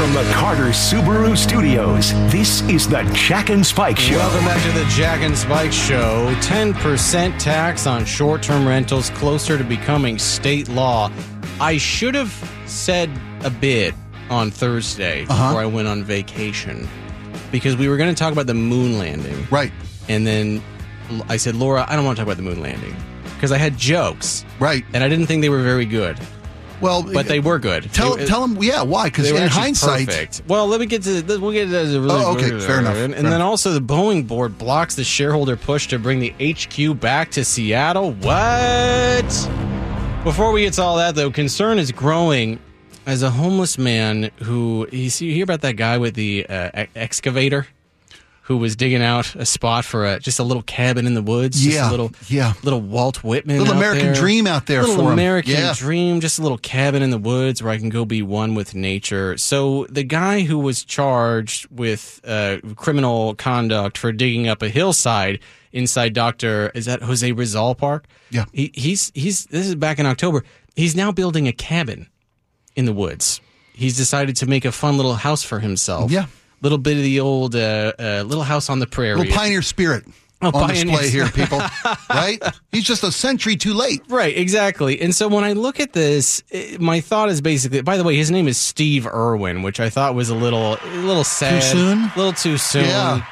from the Carter Subaru Studios, this is the Jack and Spike Show. Welcome back to the Jack and Spike Show. 10% tax on short term rentals closer to becoming state law. I should have said a bit on Thursday Uh-huh. before I went on vacation because we were going to talk about the moon landing. Right. And then I said, Laura, I don't want to talk about the moon landing because I had jokes. Right. And I didn't think they were very good, Well, but they were good. tell They- tell them yeah why because in hindsight perfect. Well, let me get to the, we'll get to the really Oh, okay, fair enough, And, fair and then enough. also the Boeing board blocks the shareholder push to bring the HQ back to Seattle. What? Before we get to all that, though, concern is growing as a homeless man who you see you hear about that guy with the uh, excavator who was digging out a spot for a just a little cabin in the woods. just Yeah, a little yeah. little Walt Whitman, Little American there. dream out there little. American Yeah. dream, just a little cabin in the woods where I can go be one with nature. So the guy who was charged with uh, criminal conduct for digging up a hillside inside Doctor is that Jose Rizal Park? Yeah. he, he's he's this is back in October. He's now building a cabin in the woods. He's decided to make a fun little house for himself. Yeah. Little bit of the old uh, uh, little house on the prairie. little pioneer spirit Oh, on pioneer display here, people. right? He's just a century too late. Right, exactly. And so when I look at this, eh, my thought is basically. By the way, his name is Steve Irwin, which I thought was a little, a little sad, too soon? a little too soon. Yeah.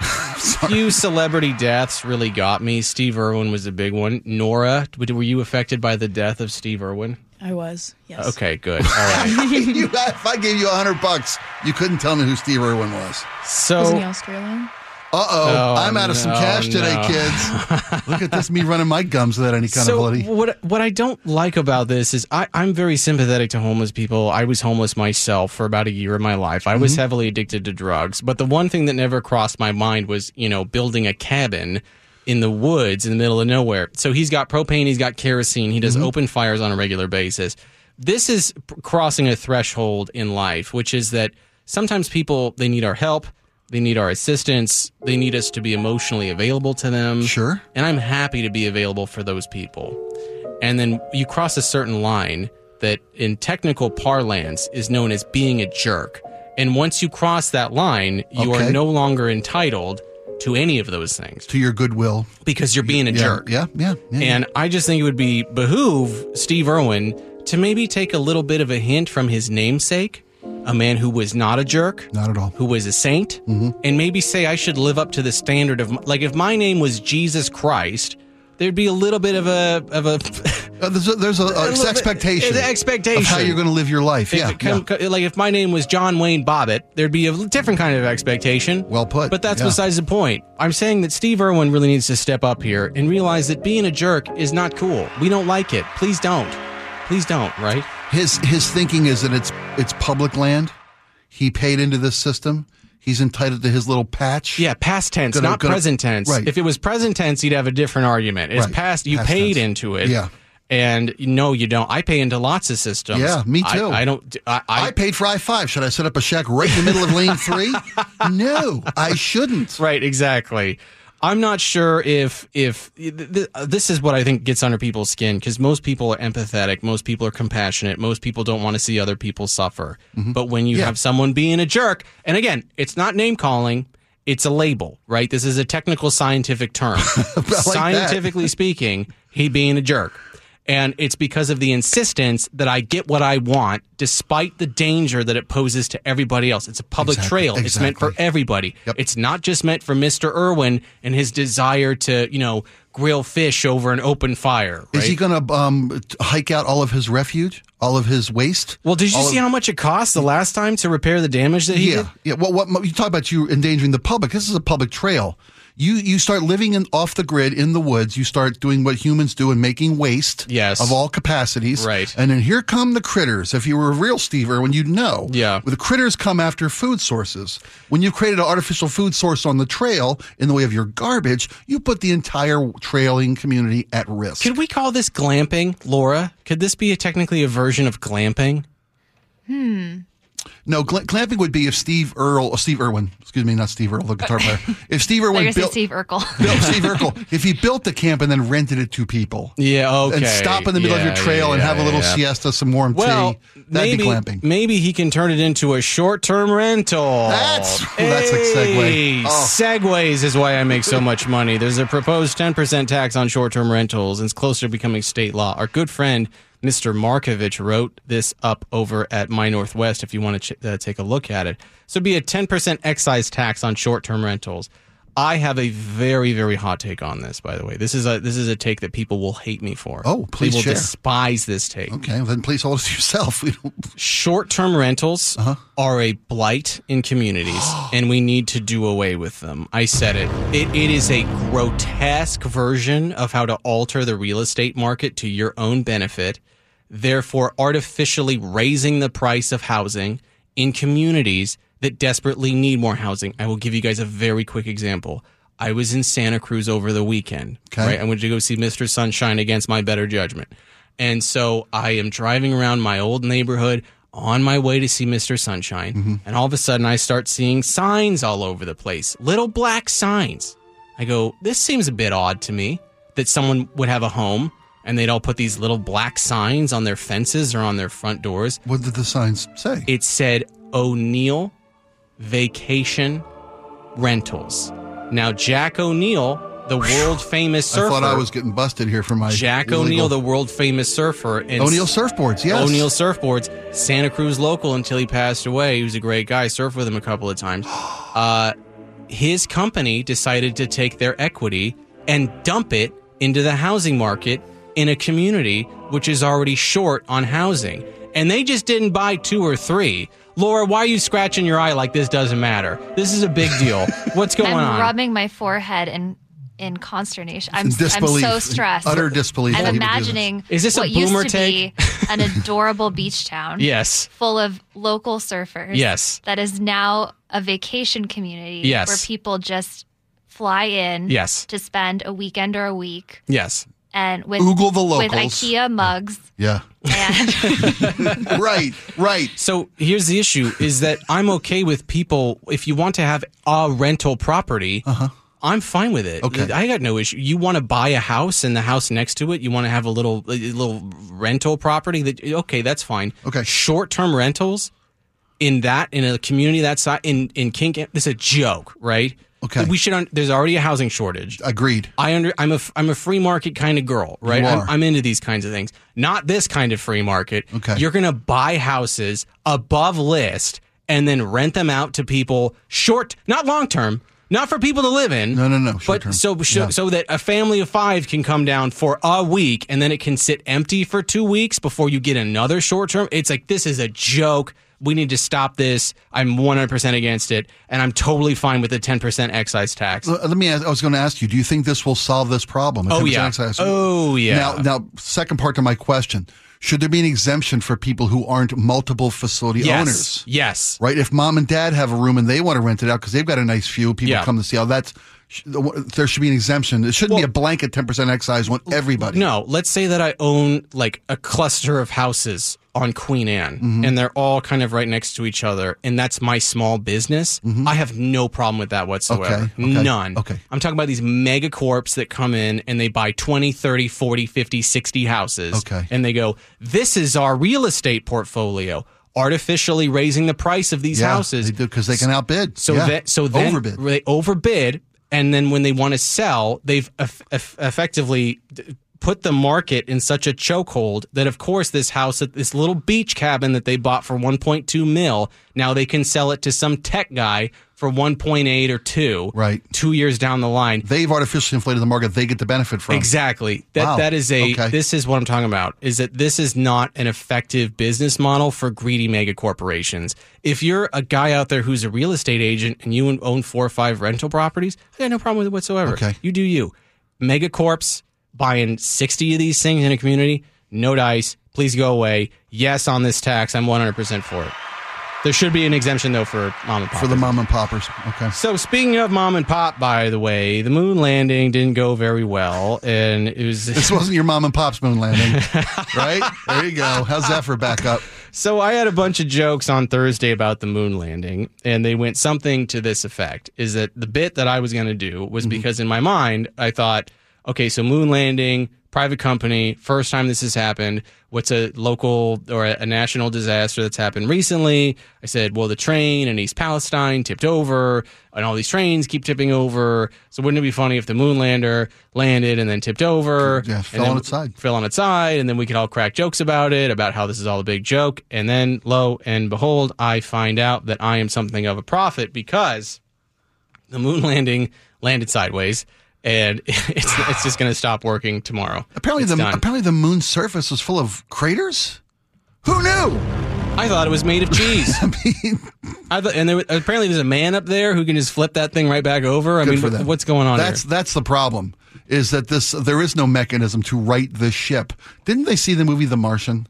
Few celebrity deaths really got me. Steve Irwin was a big one. Nora, were you affected by the death of Steve Irwin? I was. Yes. Okay, good. All right. you, if I gave you a hundred bucks, you couldn't tell me who Steve Irwin was. So Wasn't he Australian? Uh oh, Oh, I'm out of some no, cash today, no. kids. Look at this, me running my gums without any kind of so accountability. what what I don't like about this is I, I'm very sympathetic to homeless people. I was homeless myself for about a year of my life. I Mm-hmm. was heavily addicted to drugs, but the one thing that never crossed my mind was you know building a cabin in the woods in the middle of nowhere. So he's got propane, he's got kerosene, he does Mm-hmm. open fires on a regular basis. This is crossing a threshold in life, which is that sometimes people they need our help. They need our assistance. They need us to be emotionally available to them. Sure. And I'm happy to be available for those people. And then you cross a certain line that in technical parlance is known as being a jerk. And once you cross that line, you Okay. are no longer entitled to any of those things to your goodwill. because you're being a Yeah, jerk. Yeah, yeah, yeah. And I just think it would be behoove Steve Irwin to maybe take a little bit of a hint from his namesake, a man who was not a jerk, Not at all. who was a saint, Mm-hmm. and maybe say I should live up to the standard of like if my name was Jesus Christ, there'd be a little bit of a of a Uh, there's a, there's a, a little bit- expectation, an expectation. of how you're going to live your life. If Yeah, come- yeah. Like if my name was John Wayne Bobbitt, there'd be a different kind of expectation. Well put, But that's yeah. besides the point. I'm saying that Steve Irwin really needs to step up here and realize that being a jerk is not cool. We don't like it. Please don't. Please don't, right? His his thinking is that it's it's public land. He paid into this system. He's entitled to his little patch. Yeah, past tense, Gonna- not gonna- present tense. right. If it was present tense, you'd have a different argument. It's Right. past, you Past paid tense. into it. Yeah. And no, you don't. I pay into lots of systems. Yeah, me I- too. I, don't. I, I, I paid for I five. Should I set up a shack right in the middle of lane three? no, I shouldn't. Right, exactly. I'm not sure if if th- th- this is what I think gets under people's skin because most people are empathetic, most people are compassionate, most people don't want to see other people suffer. But when you Mm-hmm. Yeah. have someone being a jerk, and again, it's not name calling, it's a label, right? This is a technical scientific term. that. Scientifically speaking, he being a jerk. And it's because of the insistence that I get what I want, despite the danger that it poses to everybody else. It's a public Exactly, trail. It's meant for everybody. Yep. It's not just meant for Mr. Irwin and his desire to, you know, grill fish over an open fire. Is he going to um, hike out all of his refuge, all of his waste? well, did you see of- how much it cost the last time to repair the damage that he Yeah, did? yeah. Well, what you talk about you endangering the public. This is a public trail. You you start living in off the grid in the woods. You start doing what humans do and making waste. Yes. Of all capacities. Right. And then here come the critters. If you were a real Steve Irwin, you'd know. Yeah. The critters come after food sources. When you've created an artificial food source on the trail in the way of your garbage, you put the entire trailing community at risk. Could we call this glamping, Laura? Could this be a, technically a version of glamping? Hmm. No, gl- clamping would be if Steve Earle, oh, Steve Irwin, excuse me, not Steve Earle, the guitar player. If Steve They're Irwin say built, Steve Urkel. built Steve Urkel, if he built the camp and then rented it to people. Yeah, okay. And stop in the middle of your trail and yeah, have a little yeah. siesta, some warm Well, tea. That'd maybe, be clamping. maybe he can turn it into a short-term rental. That's- that's a segue. Oh. Segways is why I make so much money. There's a proposed 10% tax on short-term rentals, and it's closer to becoming state law. Our good friend Mr. Markovich wrote this up over at My Northwest. If you want to ch- uh, take a look at it, so it'd be a 10% excise tax on short-term rentals. I have a very, very hot take on this. By the way, this is a this is a take that people will hate me for. Oh, please will share. despise this take. Okay, well, then please hold it to yourself. We don't, Short-term rentals Uh-huh. are a blight in communities, and we need to do away with them. I said it. it. It is a grotesque version of how to alter the real estate market to your own benefit, therefore artificially raising the price of housing in communities that desperately need more housing. I will give you guys a very quick example. I was in Santa Cruz over the weekend. Okay. Right, I went to go see Mr. Sunshine against my better judgment. And so I am driving around my old neighborhood on my way to see Mr. Sunshine. Mm-hmm. And all of a sudden I start seeing signs all over the place, little black signs. I go, this seems a bit odd to me that someone would have a home and they'd all put these little black signs on their fences or on their front doors. what did the signs say? It said O'Neill Vacation Rentals. Now, Jack O'Neill, the world famous I surfer. thought I was getting busted here for my Jack illegal- O'Neill, the world famous surfer, and O'Neill surfboards. Yes, O'Neill surfboards, Santa Cruz local until he passed away. He was a great guy. Surfed with him a couple of times. Uh, his company decided to take their equity and dump it into the housing market in a community which is already short on housing. And they just didn't buy two or three. Laura, why are you scratching your eye like this doesn't matter? This is a big deal. What's going on? I'm rubbing my forehead in in consternation. I'm, In I'm so stressed. Utter disbelief I'm he this. imagining Is this a what used to take? be an adorable beach town. yes. Full of local surfers. Yes. That is now a vacation community. Yes. Where people just fly in. Yes. To spend a weekend or a week, Yes. And with Oogle the with locals. IKEA mugs Yeah, and right, right. So here's the issue: is that I'm okay with people. If you want to have a rental property, I'm fine with it. Uh-huh. Okay. I got no issue. You want to buy a house and the house next to it, you want to have a little a little rental property. That okay, that's fine. Okay. Short term rentals in that in a community that size in in King, this is a joke, right? Okay. We should. Un- there's already a housing shortage. Agreed. I under I'm a I'm a free market kind of girl, right? You I'm, are. I'm into these kinds of things. Not this kind of free market. Okay. You're gonna buy houses above list and then rent them out to people short, not long term, not for people to live in. No, no, no, short But term. so so, Yeah. so that a family of five can come down for a week and then it can sit empty for two weeks before you get another short term. It's like this is a joke. We need to stop this. I'm 100% against it, and I'm totally fine with the 10% excise tax. Let me ask, I was going to ask you, do you think this will solve this problem? Oh, yeah. excise? Oh, yeah. Now, now, second part to my question. Should there be an exemption for people who aren't multiple facility Yes. owners? Yes. Right? If mom and dad have a room and they want to rent it out because they've got a nice view, people Yeah. come to see how that's, sh- there should be an exemption. It shouldn't be a blanket 10% excise on everybody. No, let's say that I own like a cluster of houses on Queen Anne Mm-hmm. and they're all kind of right next to each other and that's my small business. I have no problem with that whatsoever. Mm-hmm. Okay, okay, None. okay. I'm talking about these mega corps that come in and they buy 20, 30, 40, 50, 60 houses. Okay. And they go, "This is our real estate portfolio." Artificially raising the price of these Yeah, houses. They because they can outbid. So yeah. that so then Overbid. they overbid, and then when they want to sell, they've eff- eff- effectively put the market in such a chokehold that, of course, this house, at this little beach cabin that they bought for 1.2 mil, now they can sell it to some tech guy for 1.8 or two, Right. Two years down the line. They've artificially inflated the market. They get the benefit from. Exactly. That Wow. that is a Okay. this is what I'm talking about. Is that this is not an effective business model for greedy mega corporations. If you're a guy out there who's a real estate agent and you own four or five rental properties, I got no problem with it whatsoever. Okay. You do you. Mega corps buying 60 of these things in a community, no dice. Please go away. Yes on this tax. I'm 100% for it. There should be an exemption though for mom and pop. For the mom and poppers. Okay. So speaking of mom and pop, by the way, the moon landing didn't go very well, and it was This wasn't your mom and pop's moon landing, right? There you go. How's that for backup? So I had a bunch of jokes on Thursday about the moon landing, and they went something to this effect: is that the bit that I was going to do was mm-hmm. because in my mind I thought, okay, so moon landing, private company, first time this has happened. What's a local or a, national disaster that's happened recently? I said, well, the train in East Palestine tipped over, and all these trains keep tipping over. So wouldn't it be funny if the moon lander landed and then tipped over? Yeah, fell on its side. Fell on its side, and then we could all crack jokes about it, about how this is all a big joke. And then, lo and behold, I find out that I am something of a prophet because the moon landing landed sideways, and it's it's just going to stop working tomorrow. Apparently, It's the done. apparently the moon's surface was full of craters. Who knew? I thought it was made of cheese. I mean, I thought, and there, apparently there's a man up there who can just flip that thing right back over. I mean, for what's going on That's here? that's the problem. Is that this? There is no mechanism to right the ship. Didn't they see the movie The Martian?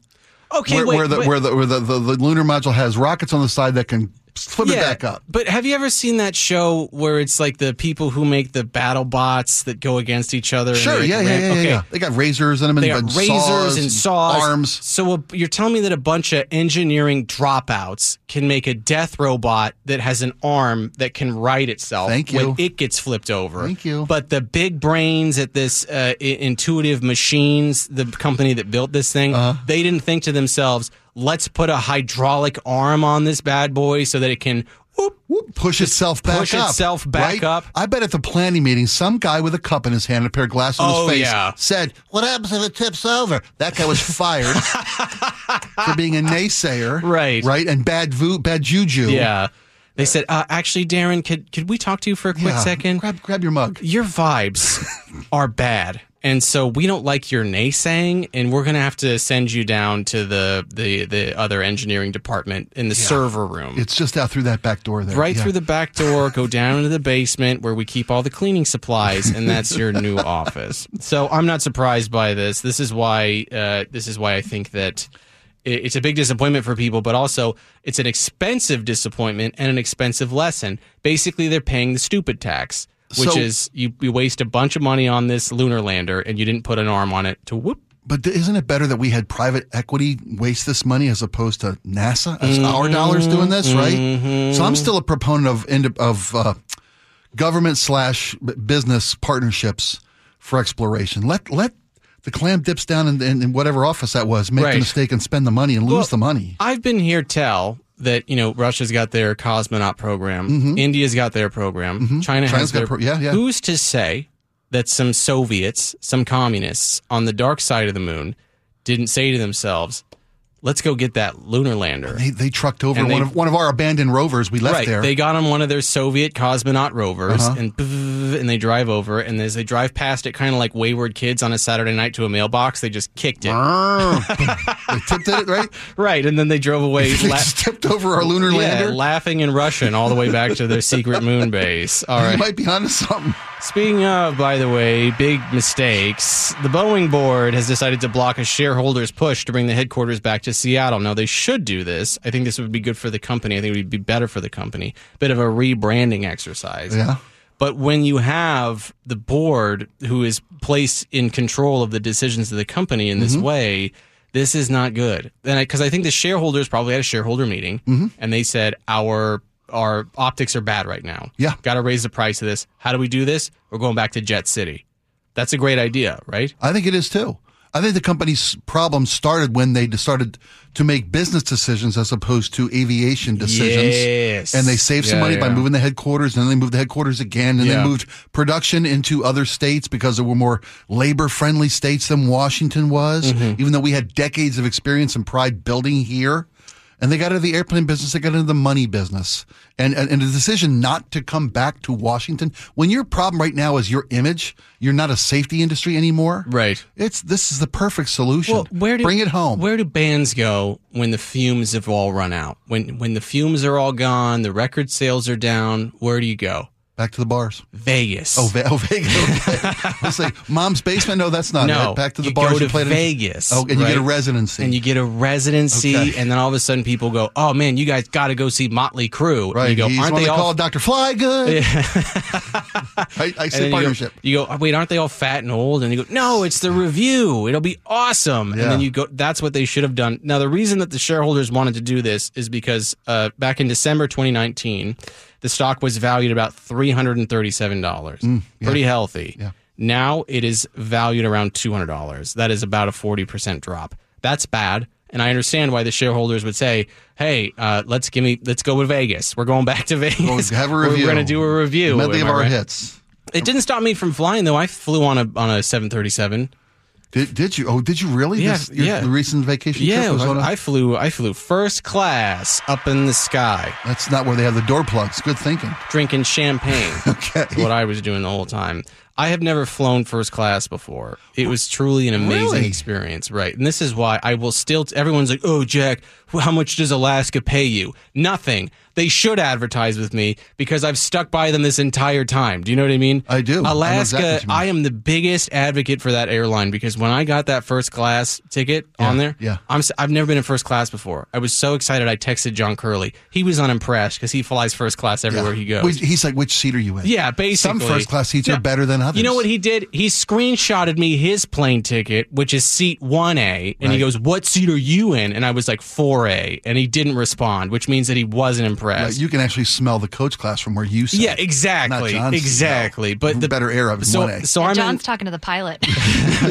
Okay, where, wait, where the wait. where the where the, the, the lunar module has rockets on the side that can flip it back up. But have you ever seen that show where it's like the people who make the battle bots that go against each other? and Sure, yeah, yeah, yeah, okay. yeah. They got razors in them and, They got and razors saws and saws, arms. So a, you're telling me that a bunch of engineering dropouts can make a death robot that has an arm that can right itself Thank when it gets flipped over. Thank you. But the big brains at this uh, Intuitive Machines, the company that built this thing, Uh-huh. they didn't think to themselves, "Let's put a hydraulic arm on this bad boy so that it can." Whoop, Whoop, push itself back push up. itself back right? up. I bet at the planning meeting, some guy with a cup in his hand, and a pair of glasses on Oh, his face, yeah. said, "What happens if it tips over?" That guy was fired for being a naysayer, Right. Right, and bad vo- bad juju. Yeah. They said, uh, actually, Darren, could could we talk to you for a quick Yeah. second? Grab grab your mug. your vibes are bad and so we don't like your naysaying and we're going to have to send you down to the the the other engineering department in the server room It's just out through that back door there. right Yeah. through the back door go down into the basement where we keep all the cleaning supplies and that's your new office so i'm not surprised by this this is why uh, this is why i think that it's a big disappointment for people, but also it's an expensive disappointment and an expensive lesson. Basically, they're paying the stupid tax, which So- is you, you waste a bunch of money on this lunar lander and you didn't put an arm on it to whoop. But isn't it better that we had private equity waste this money as opposed to NASA as Mm-hmm. our dollars doing this, right? So I'm still a proponent of of uh, government slash business partnerships for exploration. Let let the clam dips down in, in, in whatever office that was, make Right. the mistake and spend the money and lose Well, the money. I've been here tell that you know Russia's got their cosmonaut program, India's got their program, China Mm-hmm. China's has got their. pro- yeah, yeah. Who's to say that some Soviets, some communists on the dark side of the moon, didn't say to themselves, "Let's go get that lunar lander." They, they trucked over And one they- of one of our abandoned rovers we left right. there. They got on one of their Soviet cosmonaut rovers Uh-huh. and and they drive over and as they drive past it kind of like wayward kids on a Saturday night to a mailbox, they just kicked it. they tipped it right. right, and then they drove away They la- tipped over our lunar yeah, lander. laughing in Russian all the way back to their secret moon base. All right, You might be onto something. Speaking of, by the way, big mistakes, the Boeing board has decided to block a shareholders' push to bring the headquarters back to Seattle. Now, they should do this. I think this would be good for the company. I think it would be better for the company. Bit of a rebranding exercise. Yeah. But when you have the board who is placed in control of the decisions of the company in this Mm-hmm. way, this is not good. And because I, think the shareholders probably had a shareholder meeting Mm-hmm. and they said our our optics are bad right now. Yeah. got to raise the price of this. How do we do this? We're going back to Jet City. That's a great idea, right? I think it is too. I think the company's problem started when they started to make business decisions as opposed to aviation decisions. Yes. And they saved some Yeah, money by moving the headquarters, and then they moved the headquarters again, and Yeah. they moved production into other states because there were more labor friendly states than Washington was, Mm-hmm. even though we had decades of experience and pride building here. And they got out of the airplane business, they got into the money business. And, and, and the decision not to come back to Washington, when your problem right now is your image, you're not a safety industry anymore. Right. It's this is the perfect solution. Well, where do, Bring it home. Where do bands go when the fumes have all run out? When when the fumes are all gone, the record sales are down. Where do you go? Back to the bars. Vegas. Oh, Ve- oh Vegas. Okay. Was like, mom's basement. No, that's not no, it. Back to the you bars. go to you played in- Vegas. Oh, and you get a residency. and you get a residency, Okay. and then all of a sudden people go, "Oh man, you guys got to go see Motley Crue." right. And you go, He's "Aren't they they all?" call Dr. Fly Good. I, I say you go- partnership. You go, "Oh, wait, aren't they all fat and old? And you go, no, it's the review. It'll be awesome. And then you go, that's what they should have done. Now, the reason that the shareholders wanted to do this is because uh, back in December 2019, the stock was valued about $337. Pretty healthy. Mm, Yeah. Now it is valued around $200. That is about a 40% drop. That's bad. And I understand why the shareholders would say, "Hey, uh, let's give me, let's go with Vegas. We're going back to Vegas. have a We're going to do a review. Medley of our right? hits. It didn't stop me from flying though. I flew on a on a 737. Did, did you? Oh, did you really? Yeah, This- your, yeah. The recent vacation Yeah, trip was on I flew I flew first class up in the sky, That's not where they have the door plugs. Good thinking. drinking champagne. Okay. What I was doing the whole time. I have never flown first class before. It was truly an amazing Really? experience, right? And this is why I will still. everyone's like, "Oh, Jack, how much does Alaska pay you?" Nothing. They should advertise with me because I've stuck by them this entire time. Do you know what I mean? I do. I Alaska. exactly you mean. I am the biggest advocate for that airline because when I got that first class ticket on there, yeah. I'm. I've never been in first class before. I was so excited. I texted John Curley. He was unimpressed because he flies first class everywhere he goes. He's like, which seat are you in? Yeah, basically. Some first class seats Yeah. are better than others. You know what he did? He screenshotted me his plane ticket, which is seat 1A, and he goes, What seat are you in? And I was like, 4A. And he didn't respond, which means that he wasn't Right, impressed. you can actually smell the coach class from where you sit. yeah, exactly. Not John's seat, exactly. no. But the better air of so, 1A. so I'm in, talking to the pilot.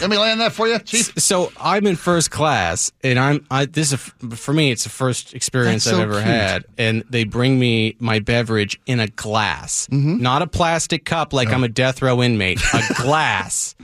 Let me land that for you, Chief. so I'm in first class, and I'm I, this is a, for me. It's the first experience That's I've so ever cute. had, and they bring me my beverage in a glass, Mm-hmm. not a plastic cup like I'm a death row inmate. A glass.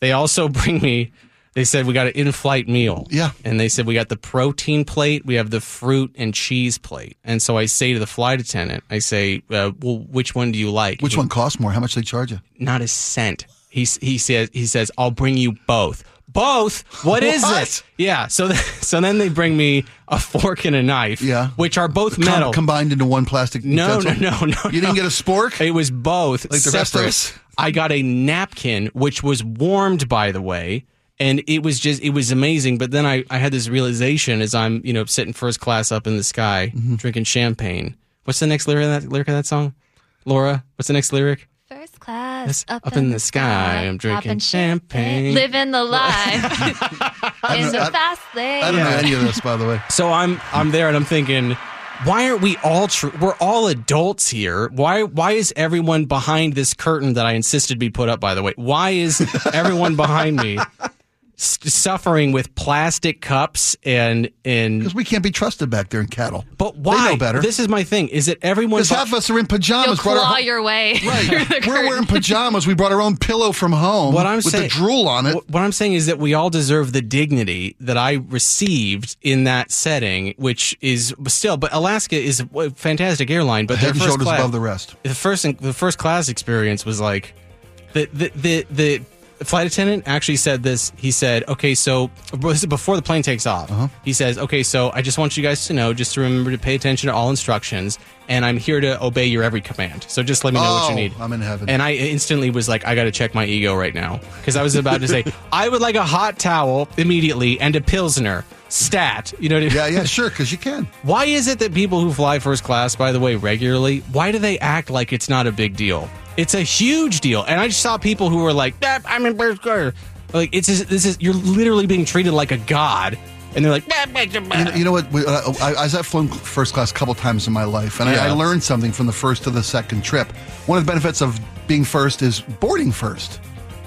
They also bring me. They said we got an in-flight meal. Yeah. and they said we got the protein plate, we have the fruit and cheese plate, and so I say to the flight attendant, I say, uh, "Well, which one do you like?" Which He- one costs more? How much they charge you? not a cent. He he says he says I'll bring you both. Both? What is it? Yeah. So th- so then they bring me a fork and a knife. Yeah. Which are both Com- metal. combined into one plastic no, no, utensil? no, no. You didn't no. get a spork? It was both Like the rest of us? I got a napkin, which was warmed, by the way, and it was just it was amazing. But then I I had this realization as I'm you know sitting first class up in the sky Mm-hmm. drinking champagne. What's the next lyric of that lyric of that song? Laura, what's the next lyric? First class, Up, in the sky, I'm drinking popping champagne. living the life in the I- fast lane. I don't know any of this, by the way. So I'm I'm there and I'm thinking, why aren't we all tr- we're all adults here? Why why is everyone behind this curtain that I insisted be put up? By the way, why is everyone behind me s- suffering with plastic cups and and? Because we can't be trusted back there in cattle. But why? They know better. This is my thing. Is it everyone? Because half of us are in You'll pajamas. brought our claw ho- your way through the Right. We're curtain. wearing pajamas. We brought our own pillow from home What I'm with saying, the drool on it. What, what I'm saying is that we all deserve the dignity that I received in that setting, which is still. But Alaska is a fantastic airline, but Head their and first shoulders class, above the rest. the first the first class experience was like the the the, the flight attendant actually said this he said okay so before the plane takes off Uh-huh. he says okay so i just want you guys to know just to remember to pay attention to all instructions and i'm here to obey your every command so just let me know what Oh, you need I'm in heaven. and i instantly was like i gotta check my ego right now because i was about to say i would like a hot towel immediately and a pilsner stat you know what I mean? Yeah, yeah, sure, because you can. Why is it that people who fly first class, by the way, regularly, why do they act like it's not a big deal? It's a huge deal. And I just saw people who were like, "Ah, I'm in first class. Like, it's just, this is, you're literally being treated like a god. And they're like. You know, you know what? uh, I, I, I've flown first class a couple times in my life, and I, I learned something from the first to the second trip. One of the benefits of being first is boarding first,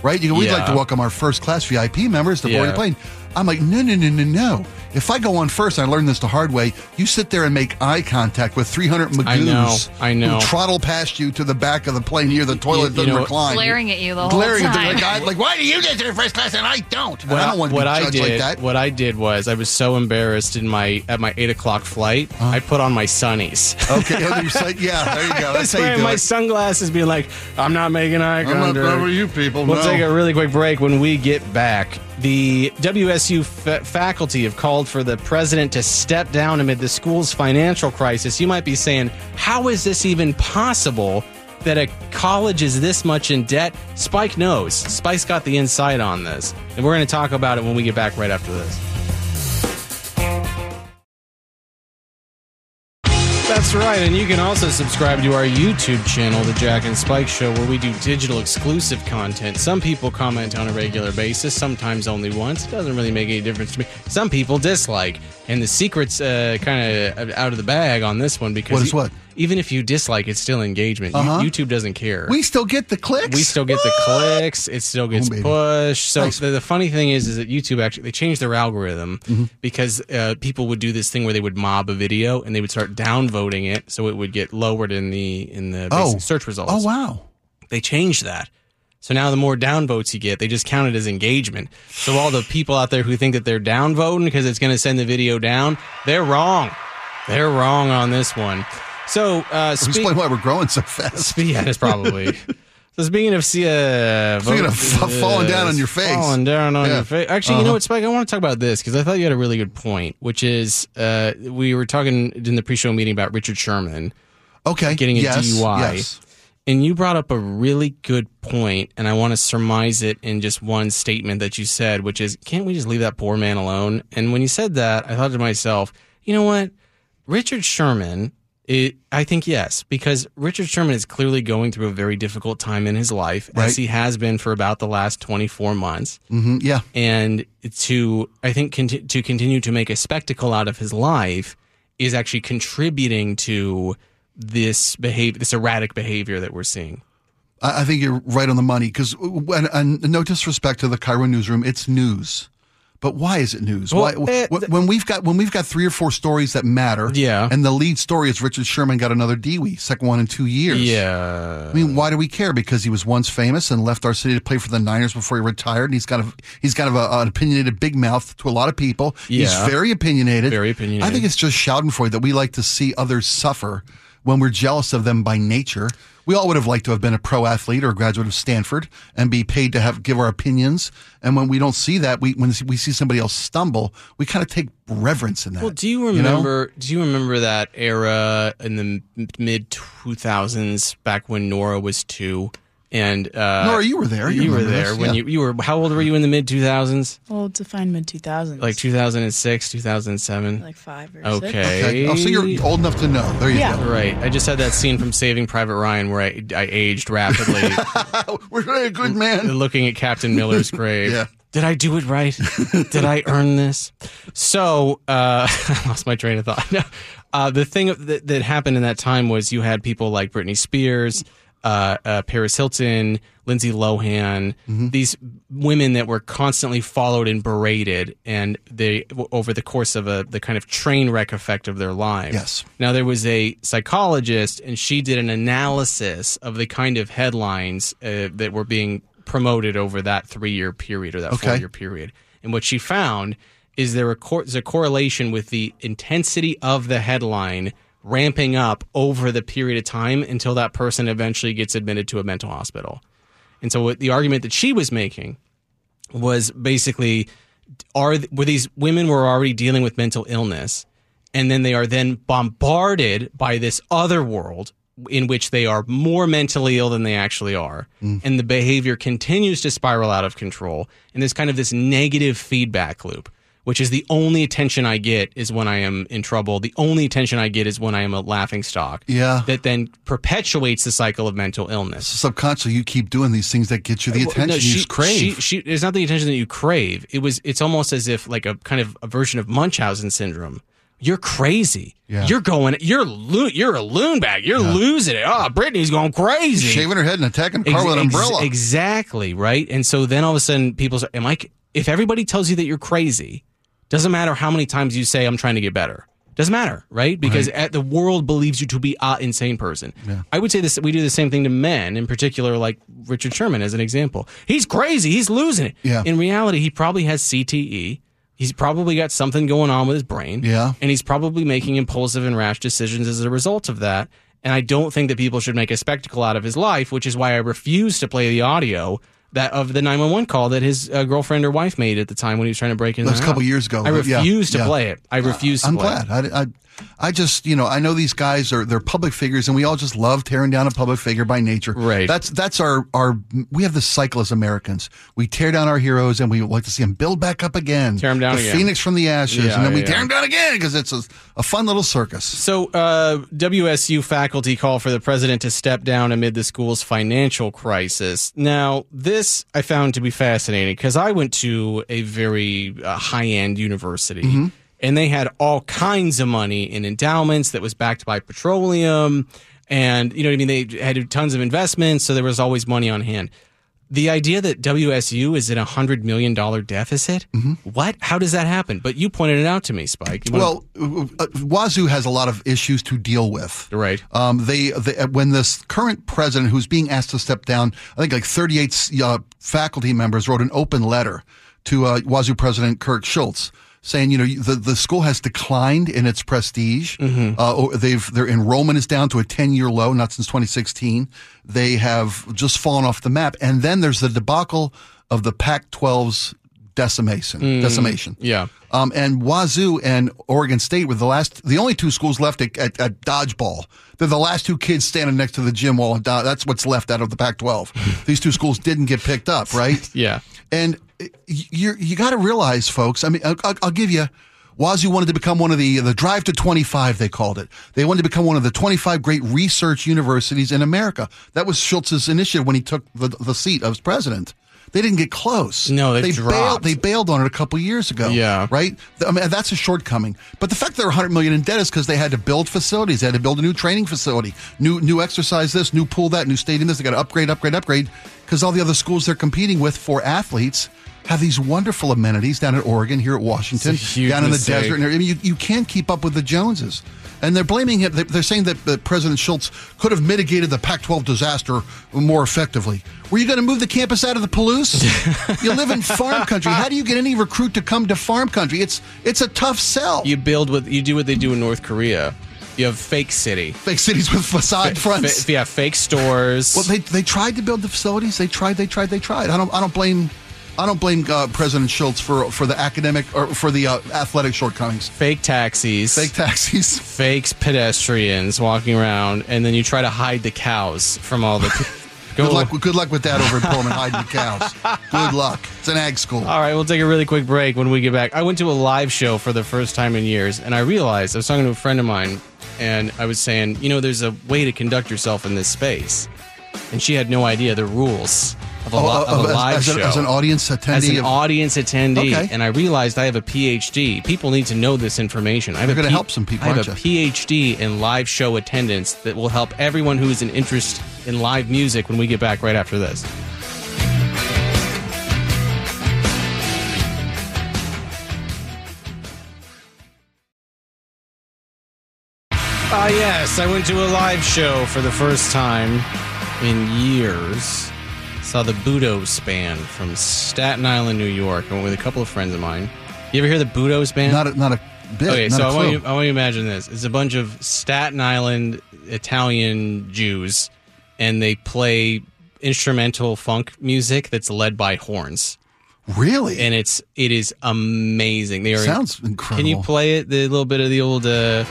right? You, know, we'd like to welcome our first class VIP members to board Yeah. a plane. I'm like, no, no, no, no, no. If I go on first, I learned this the hard way. You sit there and make eye contact with 300 magoos I know, I know. who trottle past you to the back of the plane near the toilet you doesn't know, recline. glaring at you the whole glaring at time. the guy, like, why do you get to the first class and I don't? And what I don't want to what be I did, like that. What I did was I was so embarrassed in my at my eight o'clock flight. Uh-huh. I put on my sunnies. Okay, on your site, yeah, there you go. I That's was how you wearing do my it. sunglasses, being like, "I'm not making eye I'm not contact." you people. We'll no. take a really quick break when we get back. The WSU fa- faculty have called for the president to step down amid the school's financial crisis. You might be saying, how is this even possible? that a college is this much in debt? Spike knows. Spike's got the insight on this. And we're going to talk about it when we get back right after this. That's right, and you can also subscribe to our YouTube channel, The Jack and Spike Show, where we do digital exclusive content. Some people comment on a regular basis, sometimes only once. It doesn't really make any difference to me. Some people dislike, and the secret's uh, kind of out of the bag on this one because What is you- what? Even if you dislike, it's still engagement. Uh-huh. YouTube doesn't care. We still get the clicks. We still get the clicks. It still gets Oh, pushed. So Nice. the, the funny thing is, is that YouTube actually they changed their algorithm Mm-hmm. because uh, people would do this thing where they would mob a video and they would start downvoting it, so it would get lowered in the in the Oh. search results. Oh wow. They changed that. So now the more downvotes you get, they just count it as engagement. So all the people out there who think that they're downvoting because it's going to send the video down, they're wrong. They're wrong on this one. So uh, speak- Explain why we're growing so fast. yeah, that's probably. So speaking of see, uh, Speaking of fa- falling down on your face. falling down on Yeah. your face. Actually, you know Uh-huh. what, Spike? I want to talk about this because I thought you had a really good point, which is uh, we were talking in the pre-show meeting about Richard Sherman, Okay. Getting a yes, DUI. Yes. and you brought up a really good point, and I want to surmise it in just one statement that you said, which is, can't we just leave that poor man alone? And when you said that, I thought to myself, you know what, Richard Sherman. It, I think yes, because Richard Sherman is clearly going through a very difficult time in his life, Right. as he has been for about the last 24 months hmm Yeah. and to I think conti- to continue to make a spectacle out of his life is actually contributing to this behavior, this erratic behavior that we're seeing. I, I think you're right on the money because, and, and no disrespect to the KIRO newsroom, it's news. But why is it news? Well, why, eh, wh- when we've got when we've got three or four stories that matter, Yeah. and the lead story is Richard Sherman got another DWI, second one in two years. Yeah, I mean, why do we care? Because he was once famous and left our city to play for the Niners before he retired. And he's kind of he's kind of a, an opinionated big mouth to a lot of people. Yeah. He's very opinionated. Very opinionated. I think it's just Schadenfreude that we like to see others suffer when we're jealous of them by nature. We all would have liked to have been a pro athlete or a graduate of Stanford and be paid to have give our opinions. And when we don't see that, we when we see somebody else stumble, we kind of take reverence in that. Well, do you know? remember? Do you remember that era in the mid two thousands, back when Nora was two? And uh, Nora, you were there. You You, were there this, when yeah. you you were. How old were you in the mid two thousands? Well, define mid 2000s. Like two thousand and six, two thousand seven. Like five or six. Okay. Okay. Oh, so you're old enough to know. There you Yeah. go. Right. I just had that scene from Saving Private Ryan where I, I aged rapidly, We're really a good man. looking at Captain Miller's grave. Yeah. Did I do it right? Did I earn this? So uh, I lost my train of thought. No, uh, the thing that, that happened in that time was you had people like Britney Spears, uh, uh, Paris Hilton, Lindsay Lohan, these women that were constantly followed and berated, and they over the course of a the kind of train wreck effect of their lives. Yes. Now there was a psychologist, and she did an analysis of the kind of headlines uh, that were being promoted over that three year period or that Okay. four year period. And what she found is there a cor- a correlation with the intensity of the headline ramping up over the period of time until that person eventually gets admitted to a mental hospital. And so what the argument that she was making was basically are were these women were already dealing with mental illness and then they are then bombarded by this other world in which they are more mentally ill than they actually are. Mm. And the behavior continues to spiral out of control and there's kind of this negative feedback loop which is the only attention I get is when I am in trouble. The only attention I get is when I am a laughing stock. Yeah. That then perpetuates the cycle of mental illness. Subconsciously, you keep doing these things that get you the attention no, you she- just crave. She, she, it's not the attention that you crave. It was. It's almost as if like a kind of a version of Munchausen syndrome. You're crazy. Yeah. You're going. You're lo- You're a loon bag. You're losing it. Oh, Britney's going crazy. Shaving her head and attacking a car Ex- with an ex- umbrella. exactly right. And so then all of a sudden, people say, "Am I?" If everybody tells you that you're crazy, doesn't matter how many times you say, "I'm trying to get better." Doesn't matter, right? Because at, the world believes you to be a insane person. I would say this. We do the same thing to men, in particular, like Richard Sherman, as an example. He's crazy. He's losing it. Yeah. In reality, he probably has CTE. He's probably got something going on with his brain. Yeah. And he's probably making impulsive and rash decisions as a result of that. And I don't think that people should make a spectacle out of his life, which is why I refuse to play the audio that of the 911 call that his uh, girlfriend or wife made at the time when he was trying to break in. That was a couple house. years ago, I but yeah, refuse to yeah. play it. I refuse to I'm play it. glad. I, I, I just, you know, I know these guys are they're public figures, and we all just love tearing down a public figure by nature. Right. That's that's our our. We have this cycle as Americans. We tear down our heroes, and we like to see them build back up again. Tear 'em down the again. Phoenix from the ashes, Yeah, and then we tear them down again because it's a, a fun little circus. So, uh, WSU faculty call for the president to step down amid the school's financial crisis. Now, this I found to be fascinating because I went to a very uh, high end university and they had all kinds of money in endowments that was backed by petroleum. And, you know what I mean? They had tons of investments, so there was always money on hand. The idea that WSU is in a $100 million deficit? What? How does that happen? But you pointed it out to me, Spike. You wanna- Well, uh, Wazoo has a lot of issues to deal with. Right. Um, they, they when this current president, who's being asked to step down, I think like 38 uh, faculty members wrote an open letter to uh, Wazoo President Kirk Schulz. Saying, you know, the, the school has declined in its prestige. Uh, they've their enrollment is down to a ten year low, not since 2016. They have just fallen off the map. And then there's the debacle of the Pac-12's decimation. Decimation. yeah. Um, and Wazoo and Oregon State were the last, the only two schools left at, at, at dodgeball. They're the last two kids standing next to the gym wall. Do- that's what's left out of the Pac-12. These two schools didn't get picked up, right? Yeah. And you you got to realize, folks. I mean, I'll, I'll- I'll give you. Wazoo wanted to become one of the the Drive to 25. They called it. They wanted to become one of the 25 great research universities in America. That was Schulz's initiative when he took the the seat as president. They didn't get close. No, they dropped. bailed. They bailed on it a couple years ago. Yeah. right. I mean, that's a shortcoming. But the fact they're 100 million in debt is because they had to build facilities. They had to build a new training facility, new new exercise this, new pool that, new stadium this. They got to upgrade, upgrade, upgrade. Because all the other schools they're competing with for athletes have these wonderful amenities down at Oregon, here at Washington, It's a huge down in the mistake. desert. And I mean, you, you can't keep up with the Joneses. And they're blaming him. they- They're saying that, that President Schulz could have mitigated the Pac 12 disaster more effectively. Were you going to move the campus out of the Palouse? you live in farm country. How do you get any recruit to come to farm country? It's it's a tough sell. You build what you do what they do in North Korea. You have fake city. Fake cities with facade fronts. Fa- yeah, fake stores. Well, they they tried to build the facilities. They tried. They tried. They tried. I don't. I don't blame. I don't blame uh, President Schulz for for the academic or for the uh, athletic shortcomings. fake taxis. Fake taxis. fake pedestrians walking around, and then you try to hide the cows from all the. Go. Good luck. Good luck with that over in Pullman hiding the cows. Good luck. It's an ag school. All right, we'll take a really quick break when we get back. I went to a live show for the first time in years, and I realized I was talking to a friend of mine, and I was saying, you know, there's a way to conduct yourself in this space, and she had no idea the rules of a, Oh, li- uh, of a as- live as, show. an, as an audience attendee? as an of- audience attendee, Okay. and I realized I have a PhD. People need to know this information. I have You're gonna help some people, I have aren't a PhD in live show attendance that will help everyone who is an interest in live music when we get back right after this. Ah, yes, I went to a live show for the first time in years. Saw the Budos band from Staten Island, New York. I went with a couple of friends of mine. You ever hear the Budos band? not a, not a bit. okay, so I want, you, I want you to imagine this. It's a bunch of Staten Island Italian Jews, and they play instrumental funk music that's led by horns. really? And it's it is amazing. They are Sounds incredible. Can you play it? The little bit of the old uh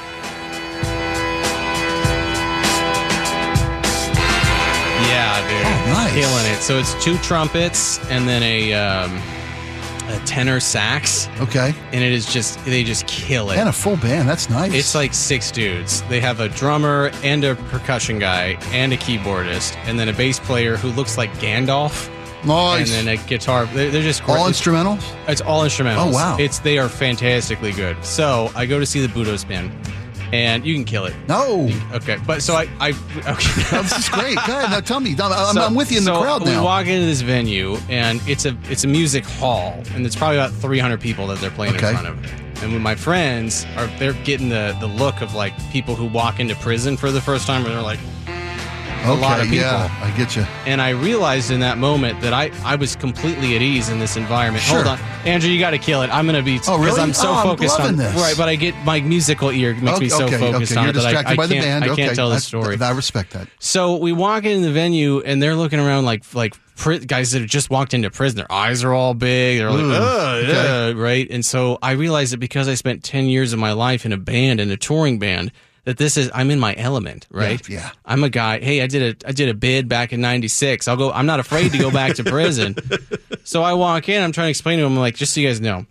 Oh, nice. Killing it. So it's two trumpets and then a um a tenor sax okay. and it is just they just kill it. And a full band. That's nice. It's like six dudes. They have a drummer and a percussion guy and a keyboardist and then a bass player who looks like Gandalf nice. and then a guitar. They're, they're just. All instrumentals. It's all instrumentals. Oh, wow. It's they are fantastically good. So I go to see the Budos band, and you can kill it. No. Okay, but so I I okay. No, this is great. Go ahead. Now tell me. I'm, I'm, So- I'm with you in the so crowd We now. walk into this venue, and it's a it's a music hall, and it's probably about 300 people that they're playing Okay. in front of. And when my friends are, they're getting the the look of like people who walk into prison for the first time, and they're like, a lot of people. yeah, I get you. And I realized in that moment that I, I was completely at ease in this environment. Sure. Hold on, Andrew, you got to kill it. I'm going to be Oh, really? I'm so Oh, I'm focused on this. right, but I get my musical ear makes me so okay, focused okay. on You're it that I, I by the can't band. I can't okay. tell the story. I respect that. So we walk in the venue and they're looking around like like guys that have just walked into prison. Their eyes are all big. They're like, Ooh, Ugh, okay. ugh," right? And so I realized that because I spent ten years of my life in a band in a touring band, that this is I'm in my element, right? Yeah, yeah. I'm a guy. Hey, I did a I did a bid back in '96. I'll go. I'm not afraid to go back to prison. So I walk in. I'm trying to explain to him I'm like, just so you guys know,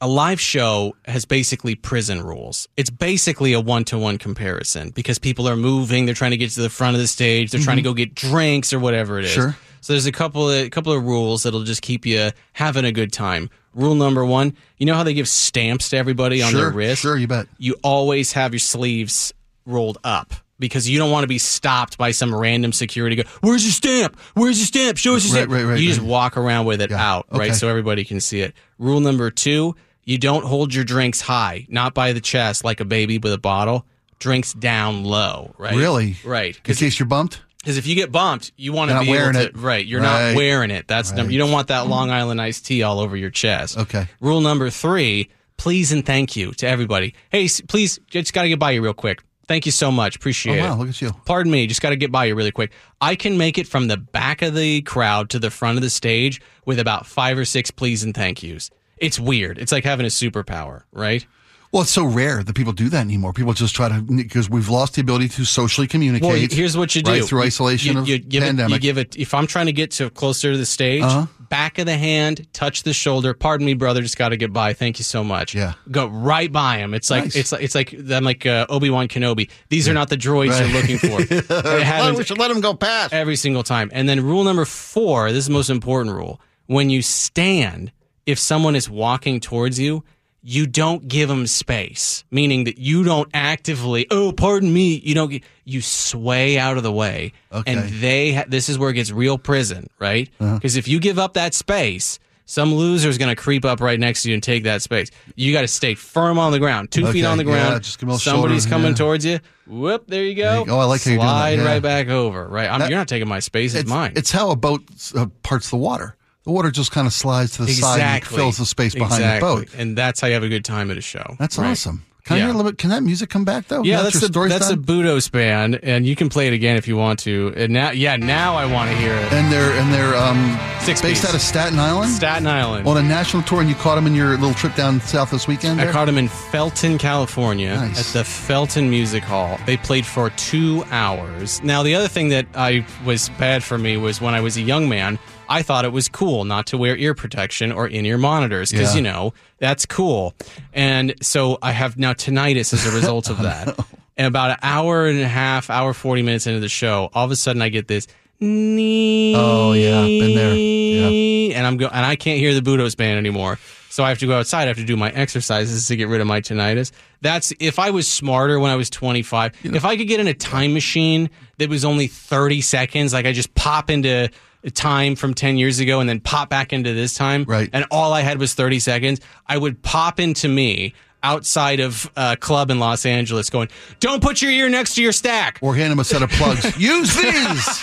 a live show has basically prison rules. It's basically a one to one comparison because people are moving, they're trying to get to the front of the stage, they're trying to go get drinks or whatever it is. Mm-hmm. Sure. So there's a couple of couple of rules that'll just keep you having a good time. Rule number one, you know how they give stamps to everybody on Sure, their wrist? sure, you bet. You always have your sleeves rolled up. Because you don't want to be stopped by some random security. Go, where's your stamp? Where's your stamp? Show us your Right, stamp. right, right, you just walk around with it Yeah, out, right? So everybody can see it. Rule number two, you don't hold your drinks high, not by the chest like a baby with a bottle. Drinks down low, right? Really? Right. In case you're bumped? If you get bumped, you want to be able wearing to. it. Right. You're Right. not wearing it. That's number. You don't want that Long Island iced tea all over your chest. Okay. Rule number three: please and thank you to everybody. Hey, please, just got to get by you real quick. Thank you so much. Appreciate Oh, wow, it. look at you. Pardon me, just got to get by you really quick. I can make it from the back of the crowd to the front of the stage with about five or six please and thank yous. It's weird. It's like having a superpower, right? Well, it's so rare that people do that anymore. People just try to because we've lost the ability to socially communicate. Well, here's what you do. right, through isolation you, of you give pandemic. It, you give it. If I'm trying to get to closer to the stage, Uh-huh. back of the hand, touch the shoulder. Pardon me, brother. Just got to get by. Thank you so much. Yeah. Go right by him. It's like Nice. it's like it's like I'm like uh, Obi Wan Kenobi. These are not the droids Right. you're looking for. We should let him go past. every single time. And then rule number four. This is the most important rule. When you stand, if someone is walking towards you. You don't give them space, meaning that you don't actively, oh, pardon me, you don't, get, you sway out of the way. Okay. And they, ha- this is where it gets real prison, right? Uh-huh. Because if you give up that space, some loser is going to creep up right next to you and take that space. You got to stay firm on the ground, two feet on the ground. yeah, just give 'em a Somebody's coming yeah. towards you. Whoop, there you go. There you go. I like how you're doing that, Slide yeah. right back over. Right, I'm, That- you're not taking my space. It's, it's mine. It's how a boat uh, parts the water. The water just kind of slides to the side and fills the space behind exactly. the boat. and that's how you have a good time at a show. That's Right. awesome. Can I Yeah. hear a little bit? Can that music come back though? Yeah, that's your the that's a? Budos band, and you can play it again if you want to. And now, yeah, now I want to hear it. and they're and they're um, Six based piece. out of Staten Island Staten Island. on a national tour, and you caught them in your little trip down south this weekend. I caught him in Felton, California, Nice. at the Felton Music Hall. They played for two hours. Now, the other thing that I was bad for me was when I was a young man, I thought it was cool not to wear ear protection or in ear monitors because, Yeah. you know, that's cool. And so I have now tinnitus as a result of oh, that. And about an hour and a half, hour, 40 minutes into the show, all of a sudden I get this. Oh, yeah. Been there. Yeah. And I'm go and I can't hear the Budos band anymore. So I have to go outside. I have to do my exercises to get rid of my tinnitus. That's if I was smarter when I was 25. if I could get in a time machine that was only 30 seconds, like I just pop into time from 10 years ago and then pop back into this time, Right. and all I had was 30 seconds, I would pop into me outside of a club in Los Angeles going, "Don't put your ear next to your stack." or hand him a set of plugs. Use these,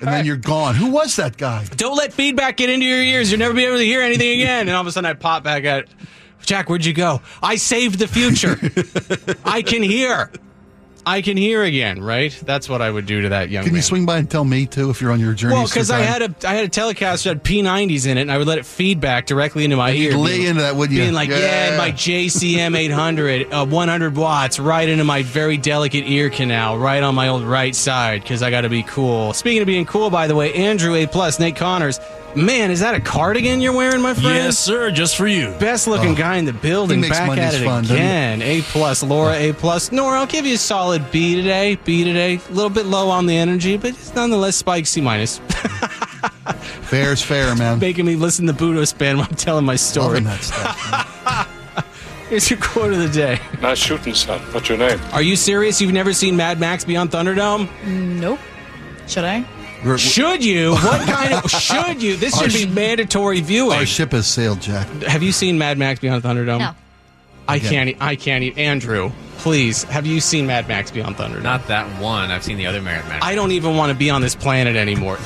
and then you're gone. Who was that guy? don't let feedback get into your ears. You'll never be able to hear anything again. And all of a sudden, I pop back at Jack. Where'd you go? I saved the future. I can hear. I can hear again. Right? That's what I would do to that young man. Can man. you swing by and tell me too if you're on your journey? well, because I had a I had a telecast that had P90s in it, and I would let it feedback directly into my ear. lay being- into that, wouldn't you? Being like, yeah, Yeah. my JCM 800, uh, 100 watts, right into my very delicate ear canal, right on my old right side, because I got to be cool. Speaking of being cool, by the way, Andrew A plus, Nate Connors, man, is that a cardigan you're wearing, my friend? Yes, sir. Just for you. Best looking guy in the building. He makes Back Mondays at it fun, again. A plus, Laura A plus. Nora, I'll give you a solid B today. B today. A little bit low on the energy, but it's nonetheless Spike C minus. Fair's fair, man. Making me listen to Budos band while I'm telling my story. Loving that stuff. Here's your quote of the day. Nice shooting, son. What's your name? Are you serious? You've never seen Mad Max Beyond Thunderdome? Nope. Should I? We're- Should you? What kind of should you? This Our should be sh- mandatory viewing. Our ship has sailed, Jack. Have you seen Mad Max Beyond Thunderdome? No. I can't. I can't. e- Andrew, please, have you seen Mad Max Beyond Thunder? Not that one. I've seen the other Mad Max. I don't even want to be on this planet anymore.